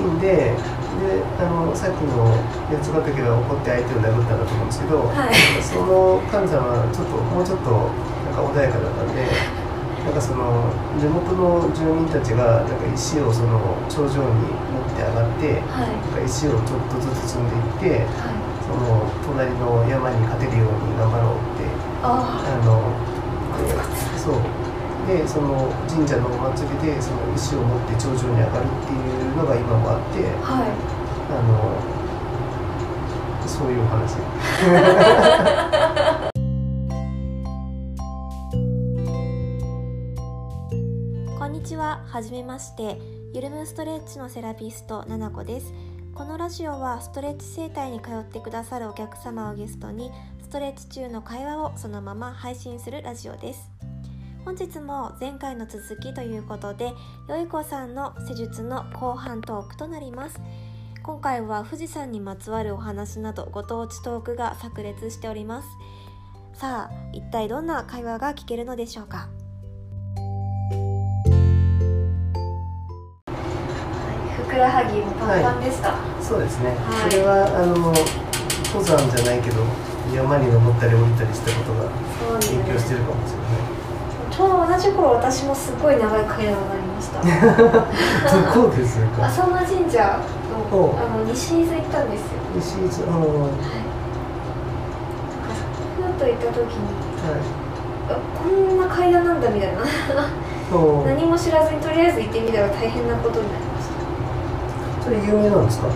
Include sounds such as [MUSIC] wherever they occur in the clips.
いんでであのさっきの八ヶ岳が怒って相手を殴ったんだと思うんですけど、はい。その神様はちょっともうちょっとなんか穏やかだったんでなんかその地元の住民たちがなんか石をその頂上に持って上がってはい。なんか石をちょっとずつ積んでいってはい。その隣の山に勝てるように頑張ろうってああのでそうでその神社のお祭りでその石を持って頂上に上がるっていうのが今もあってあはいあのそういうお話 [LAUGHS] こんにちは、はじめまして。ゆるむストレッチのセラピスト、ななこです。このラジオはストレッチ整体に通ってくださるお客様をゲストに、ストレッチ中の会話をそのまま配信するラジオです。本日も前回の続きということで、よいこさんの施術の後半トークとなります。今回は富士山にまつわるお話などご当地トークが炸裂しております。さあ、一体どんな会話が聞けるのでしょうか？ふくらはぎもパンパンでした、そうですね、はい。それはあの登山じゃないけど山に登ったり降りたりしたことが影響してるかもしれちょうど同じ頃私もすごい長い階段がありました。な [LAUGHS] いどこですか？浅間神社お。のあの西伊豆行ったんですよ。西伊豆あのははい。なんかふと行った時にい。あこんな階段なんだみたいな。そう [LAUGHS] 何も知らずにとりあえず行ってみたら大変なことになりました。それ有名なんですか？わ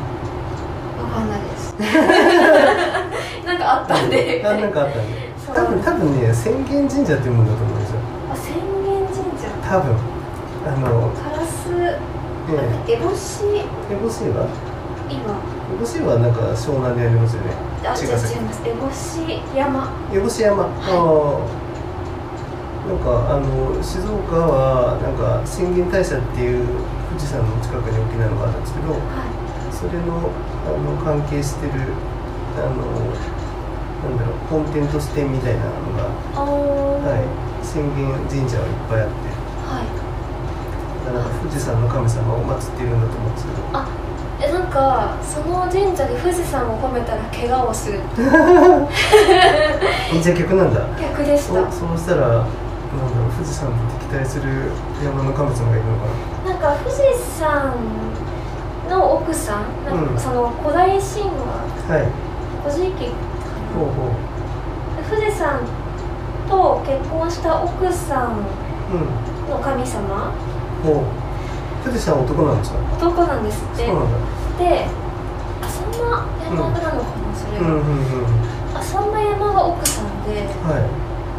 かんないです。[LAUGHS] なんかあったんで。あなんかあったんで。そう。多分多分ね浅間神社っていうもんだと思うんですよあ浅間神社多分あのカラスねエボシ？エボシは？今。エボシはなんか湘南にありますよね。あ違います。エボシ山。エボシ山、ああなんかあの静岡はなんか浅間大社っていう富士山の近くに大きなのがあるんですけどはそれのあの関係してるあのなんだろう本店としてみたいなのが、はい、浅間神社はいっぱいあってはい。なんか富士山の神様を祀っているんだと思うんですけど。えなんかその神社で富士山を褒めたら怪我をする。[LAUGHS] えじゃあ逆なんだ。逆でした。おそうしたらなんだろう富士山と敵対する山の神様がいるのかな。なんか富士山の奥さんなんうん。かその古代神話。はい。古事記ほうほう。富士山と結婚した奥さんの神様？男なんですか？男なんですって。そうなんだ。で浅間山なのかな、それが、うんうんうん浅間山が奥さんでは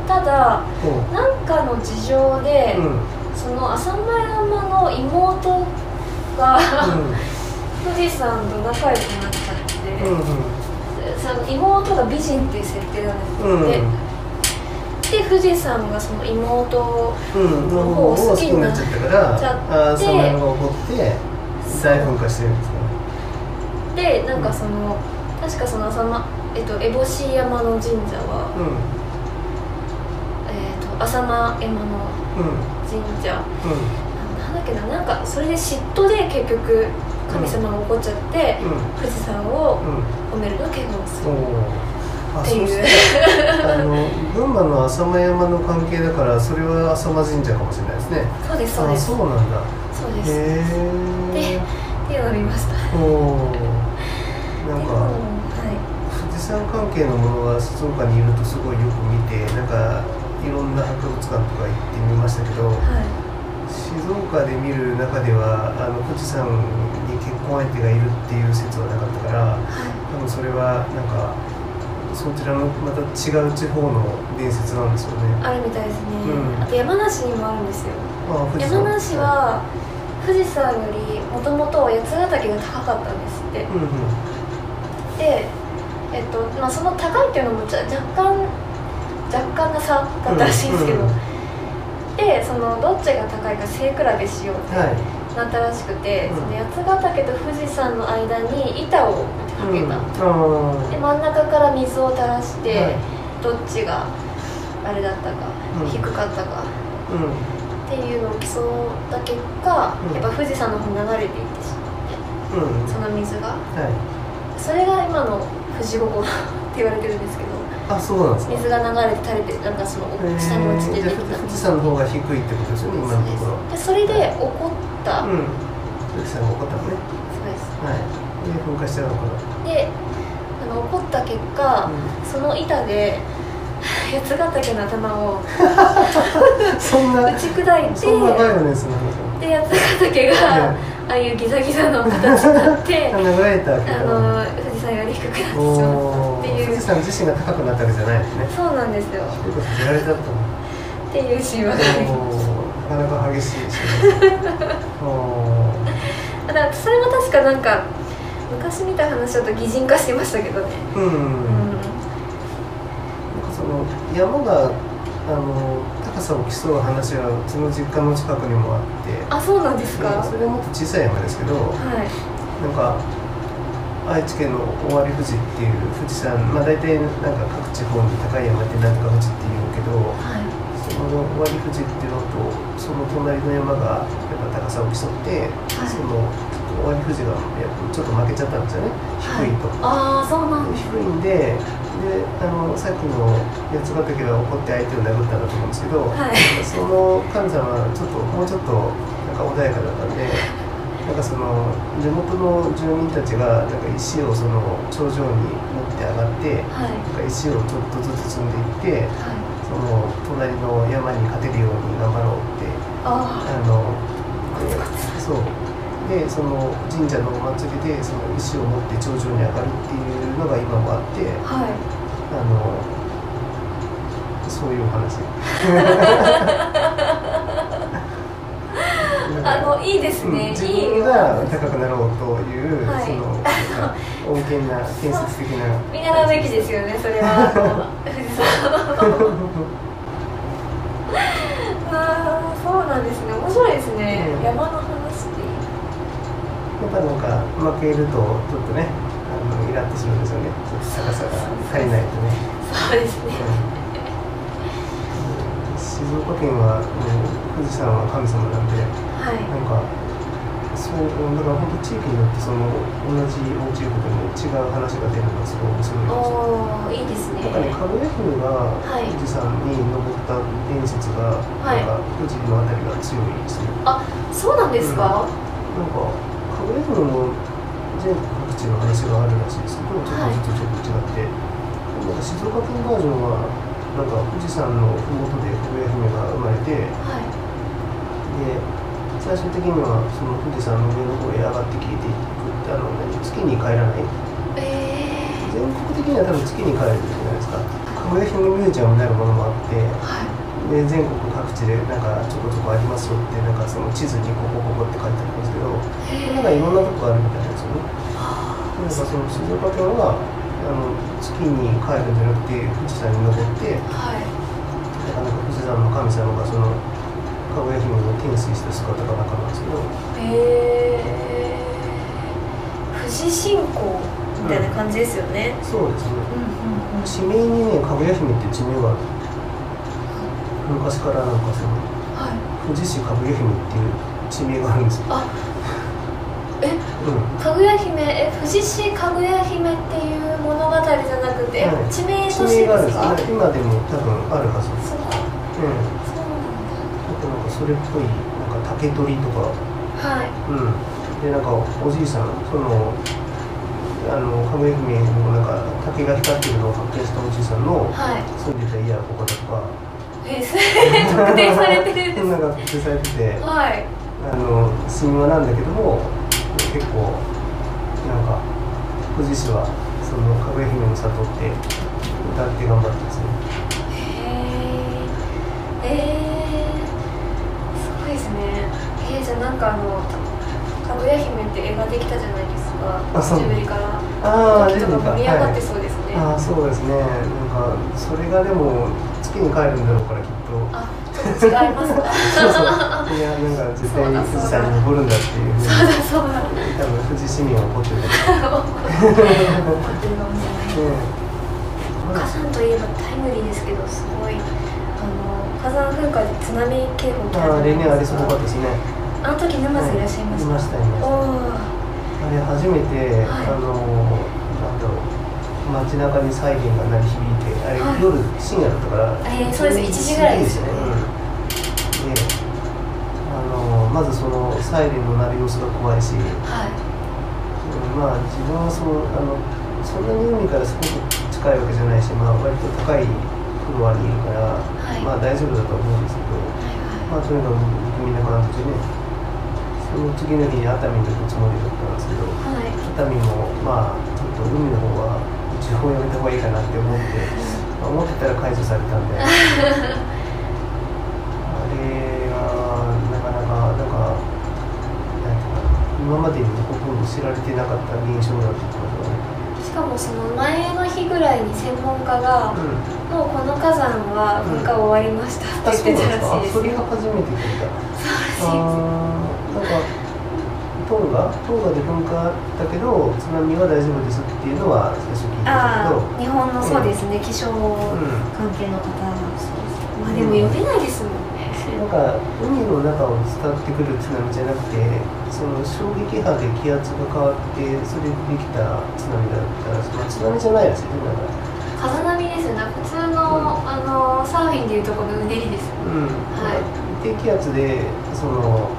ただいほう。なんかの事情で、うん。その浅間山の妹が富士山と仲良くなっちゃって、うんうん。その妹が美人っていう設定なんですうんって、で富士山がその妹うんの方を好きになっちゃってああその山が起こって大噴火してるんですかね。でなんかその、確かその浅間えっと烏帽子山の神社は、うん。えっと浅間山のうん神社。うん。なんだっけななんかそれで嫉妬で結局神様が怒っちゃって、うん。富士山をうん。褒めるの怪我をするっていうあの群馬の浅間山の関係だからそれは浅間神社かもしれないですね。そうですそうです。あそうなんだ。そうです、へえっていうのを見ました。おおなんかはい。富士山関係のものは静岡にいるとすごいよく見てなんかいろんな博物館とか行ってみましたけどはい。静岡で見る中ではあの富士山に結婚相手がいるっていう説はなかったから多分それはなんかそちらのまた違う地方の伝説なんですよね。あるみたいですね、うん。あと山梨にもあるんですよ。山山梨は富士山よりもともと八ヶ岳が高かったんですって。うんうん。で、えっとまあ、その高いっていうのも若干若干な差だったらしいんですけど、うんうんでそのどっちが高いか背比べしようってはい。なったらしくて、うんその八ヶ岳と富士山の間に板をかけた、うん。で真ん中から水を垂らして、はい。どっちがあれだったか、うん。低かったか。うん。っていうのを競った結果、うん。やっぱ富士山の方に流れていってしまってううん。その水が。はい。それが今の富士五湖って言われてるんですけどあそうなんですか。水が流れて垂れてなんかその下に落ちてじゃあできた富士山の方が低いってことですよね今のところ。でそれで起こった、うん。富士山が起こったのね。そうです。はい。で噴火しちゃうのかなであの起こった結果、その板で八ヶ岳の頭を [LAUGHS] そんな打ち砕いてそんなバイオレンスなので八ヶ岳が、ああいうギザギザの形にな [LAUGHS] ってあだの富士山より低くなってしまったおっていう。ー。富士山自身が高くなったわけじゃないですね。そうなんですよ。低くさせられたの。っていう神話がありますなかなか激しい [LAUGHS] だからそれも確かなんか昔見た話だと擬人化してましたけどね。うん、うなんその山があの高さを競う話はうちの実家の近くにもあって。あそうなんですか、うんそれはもっと小さい山ですけどはい。なんか愛知県の尾張富士っていう富士山まあ大体なんか各地方に高い山ってなんとか富士っていうけどはい。その尾張富士っていうのとその隣の山がやっぱ高さを競って、はい。その尾張富士がちょっと負けちゃったんですよね。低いと。ああそうなんです低いんでであのさっきの八ヶ岳が怒って相手を殴ったんだと思うんですけど、はい。その神様はちょっともうちょっとなんか穏やかだったんで [LAUGHS] なんかその地元の住民たちがなんか石をその頂上に持って上がってはい。なんか石をちょっとずつ積んでいってはい。その隣の山に勝てるように頑張ろうってああのでそうでその神社のお祭りでその石を持って頂上に上がるっていうのが今もあってあはい。あのそういうお話。[LAUGHS] あのいいですね、うん自分が高くなろうという、はい。その [LAUGHS] 穏健な建設的な [LAUGHS] 見習うべきですよねそれは。あそうなんですね。面白いですね、うん。山のやっぱなんか負けるとちょっとねあのイラッとするんですよね。高さが足りないとね、そうですね。うん静岡県はもう富士山は神様なんではい。なんかそうだから本当地域によってその同じモチーフでも違う話が出るのがすごい面白いですおおいいですね。なんかね、かぐや姫がはい。富士山に登った伝説が、はい。なんか富士のあたりが強いですね。あそうなんですか、なんか、かぐや姫も全国各地の話があるらしいですけど、ちょっとずつちょっと違って、なんか静岡県バージョンは、なんか富士山の麓でかぐや姫が生まれて、はいで、最終的にはその富士山の上の方へ上がって消えていくって、あの、何月に帰らない？え全国的には多分月に帰るじゃないですか。かぐや姫ミュージアムになるものもあって、ー、はいで全国各地でなんかちょこちょこありますよってなんかその地図にここここって書いてあるんですけどなんかいろんなとこあるみたいなんですよね。なんかその静岡県はあの月に帰るんじゃなくて富士山に登ってはい。なんか富士山の神様がそのかぐや姫を天水した姿が中なんですけど。へえ富士信仰みたいな感じですよね、そうですね。うん、うんうん。地名にねかぐや姫って地名がある昔からなんかそのはい。富士市かぐや姫っていう地名があるんですよ。あえうん。かぐや姫え富士市かぐや姫っていう物語じゃなくて、はい。地名と地して名がある。んです今でも多分あるはず。そううん。そうあとなんかそれっぽいなんか竹取とか。なんだはい。うん。でなんかおじいさんそのあのかぐや姫のなんか竹が光ってるのを発見したおじいさんのはい。住んでた家はここだとかえそれ特定されてるんです。特定されててはい。あの神話なんだけども結構なんか富士市はそのかぐや姫の里って歌って頑張ってますね。へええー、すごいですね。えー、じゃあなんかあのかぐや姫って映画できたじゃないですか。あそう。ジブリから。ああ盛り上がってはいそうですね、ああそうですね。なんかそれがでも月に帰るんだろうからきっと。あちょっと違いますか？そうそう。いやなんか絶対富士山に登るんだっていうそうだそうだ。多分富士市民は怒ってる怒って。るかもしれないね火山といえばタイムリーですけどすごいあの火山噴火で津波警報来たあ例年ありすですか。ごかったですね。あの時沼津いらっしゃいました、いましたいました。おおああれ初めて、はい。あのなんだろう街中にサイレンが鳴り響いてあれ、はい夜深夜だったから。えーそうです1時ぐらいですよね。うん。であのまずそのサイレンの鳴る様子が怖いし、はい。うんまあ自分はそのあのそんなに海からすごく近いわけじゃないし、まあ、割と高いフロアにいるから、はい。まあ大丈夫だと思うんですけど、まあとにかくみんな話してねその次の日に熱海に行くつもりだったんですけどはい。熱海もまあちょっと海の方は一応やめた方がいいかなって思って、まあ思ってたら解除されたんであれがなかなかなんかなんか今までにほとんど知られてなかった現象だって言ってましたね。しかもその前の日ぐらいに専門家が、うんもうこの火山は噴火終わりましたあ、って言ってたらしいですよそれは初めて聞いた。そうらしいですなんかトンガ、トンガで噴火だけど津波は大丈夫ですっていうのは最初聞いたあけど、あ日本のそうですね、気象うん、関係の方まあでも読めないですもんね、なんか海の中を伝ってくる津波じゃなくて、その衝撃波で気圧が変わってそれでできた津波だったら、まあ、津波じゃないらしいね。風波ですよね。普通の,、あのサーフィンでいうとこのうねりですようん、はい。低気圧でその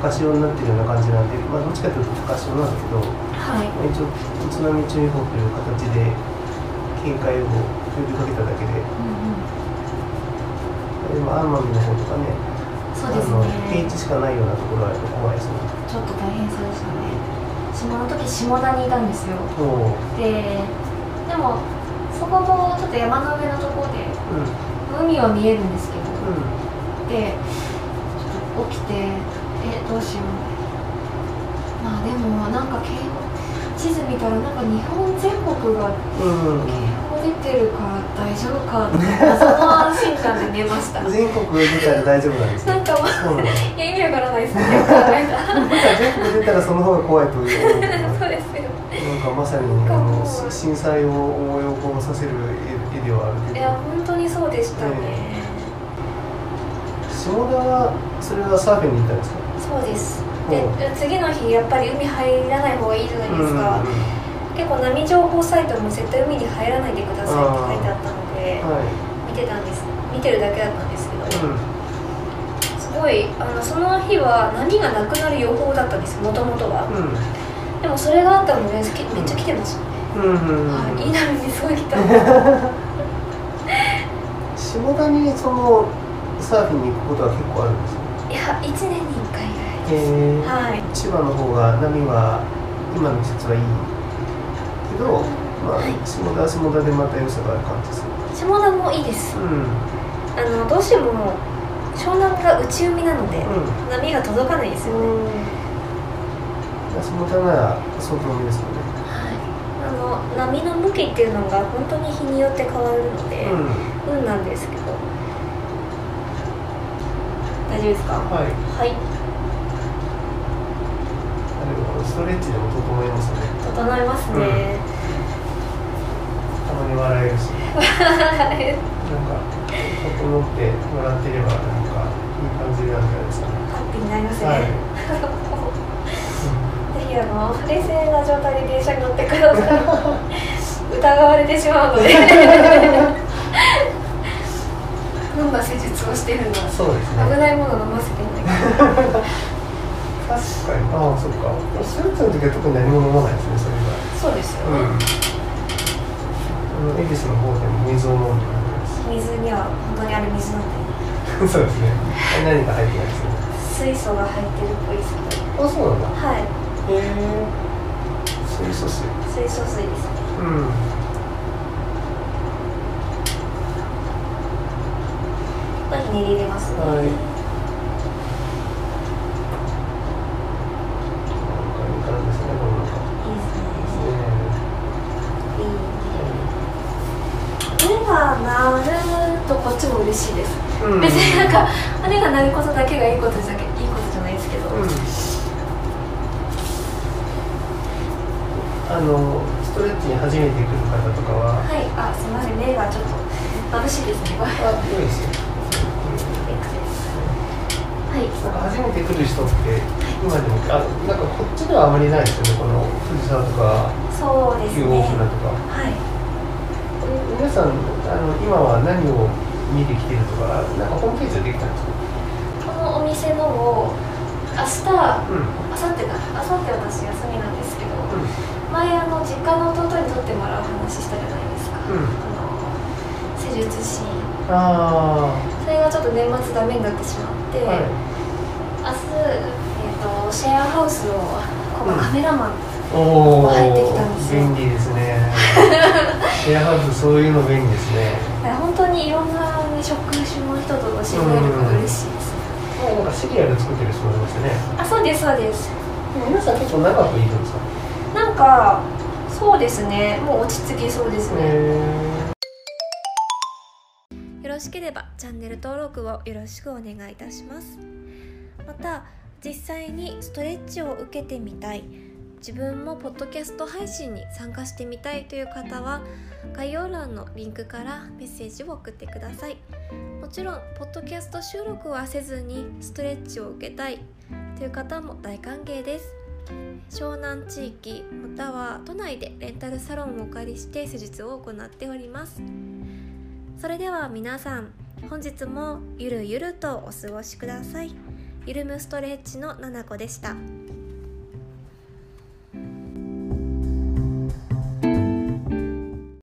高潮になってるような感じなんで、まあ、どっちかというと高潮なんだけど。はい。まあ一応津波注意報という形で警戒を呼びかけただけで、でも奄美の方とかね、そうですあの平ね地しかないようなところはやっぱ怖いですね。ちょっと大変そうでしたね。私もあの時下田にいたんですよ。ででもそこもちょっと山の上のところでうん。海は見えるんですけど。うでちょっと起きてえどうしよう。まあでもなんか警報地図見たらなんか日本全国が警報出てるから大丈夫かってその安心感で寝ました。うん、全国出たら大丈夫なんですね。なんかまあそう。いや意味わからないですね。[LAUGHS] 全国出たらその方が怖いという。そうですよんかまさにあのし震災を思い起こさせる絵絵ではあるけど。いや本当にそうでしたね、下田はそれはサーフィンに行ったんですか？そうです。おで次の日やっぱり海入らない方がいいじゃないですか、うん結構波情報サイトも絶対海に入らないでくださいって書いてあったのではい。見てたんです。見てるだけだったんですけど、うん。すごいあのその日は波がなくなる予報だったんですもともとは。うでもそれがあったのでめっちゃ来てましたね、んうんうん。はい、いい波にすごい来た。[LAUGHS] 下田にそのサーフィンに行くことは結構あるんですよいや1年に1回ぐらいへえはい。千葉の方が波は今の季節はいいけど、まあはい。下田は下田でまた良さがある感じでする下田もいいです。うん。あのどうしても湘南が内海なので、うん。波が届かないですよね、下田なら相当海ですよね。はい、あの波の向きっていうのが本当に日によって変わるので、うん。運なんですけど大丈夫ですか？はい。はい。ストレッチでも整いますね。整いますね、たまに笑えるし。なんか整ってもらってればなんかいい感じになるんじゃないですか。ねハッピーになりますね、はい。[LAUGHS] ぜひあの冷静な状態で電車に乗ってください。[LAUGHS] 疑われてしまうので [LAUGHS] してるのそうですね。危ないもの飲ませてない [LAUGHS] 確かに。ああそっか。スーツの時は特に何も飲まないですねそれがそうですよ。ね、うん。あの恵比寿の方でも水を飲んでます。水には本当にある水なんで。[LAUGHS] そうですね。何か入ってないですね。水素が入ってるっぽいですけどあそうなんだ。はい。へえ水素水。水素水ですね。うんひねり入れます。ね、はいなるとこっちも嬉しいです、うん。別になんか羽が鳴ることだけがいいことじゃいいことじゃないですけど、うん。あのストレッチに初めて来る方とかは？はい。あすみません。目がちょっと眩しいですね。これ。あ良いですよ、はいなんか初めて来る人って今でもあなんかこっちではあまりないですよねこの藤沢とかそうです旧大ね船とか。はい。皆さんあの今は何を見てきてるとかなんかホームページでできたんですか？このお店のを明日うん。明後日か明後日私休みなんですけどうん。前あの実家の弟に撮ってもらう話したじゃないですか、うん。あの施術シーン。あそれがちょっと年末ダメになってしまって、あはい明日、えー、とシェアハウスのこのカメラマン、おお入ってきたんですよ。便利ですね。[LAUGHS] シェアハウスそういうの便利ですね。本当にいろんな、ね、職種の人と知り合えるから嬉しいです、もうなんかシリアル作ってる人もいましたね。あそうですそうです。皆さん結構長くいるんですか？なんかそうですね。もう落ち着きそうですね、へよろしければチャンネル登録をよろしくお願いいたしますまた実際にストレッチを受けてみたい。自分もポッドキャスト配信に参加してみたいという方は概要欄のリンクからメッセージを送ってください。もちろんポッドキャスト収録はせずにストレッチを受けたいという方も大歓迎です。湘南地域または都内でレンタルサロンをお借りして施術を行っております。それでは皆さん本日もゆるゆるとお過ごしください。ゆるむストレッチのななこでした。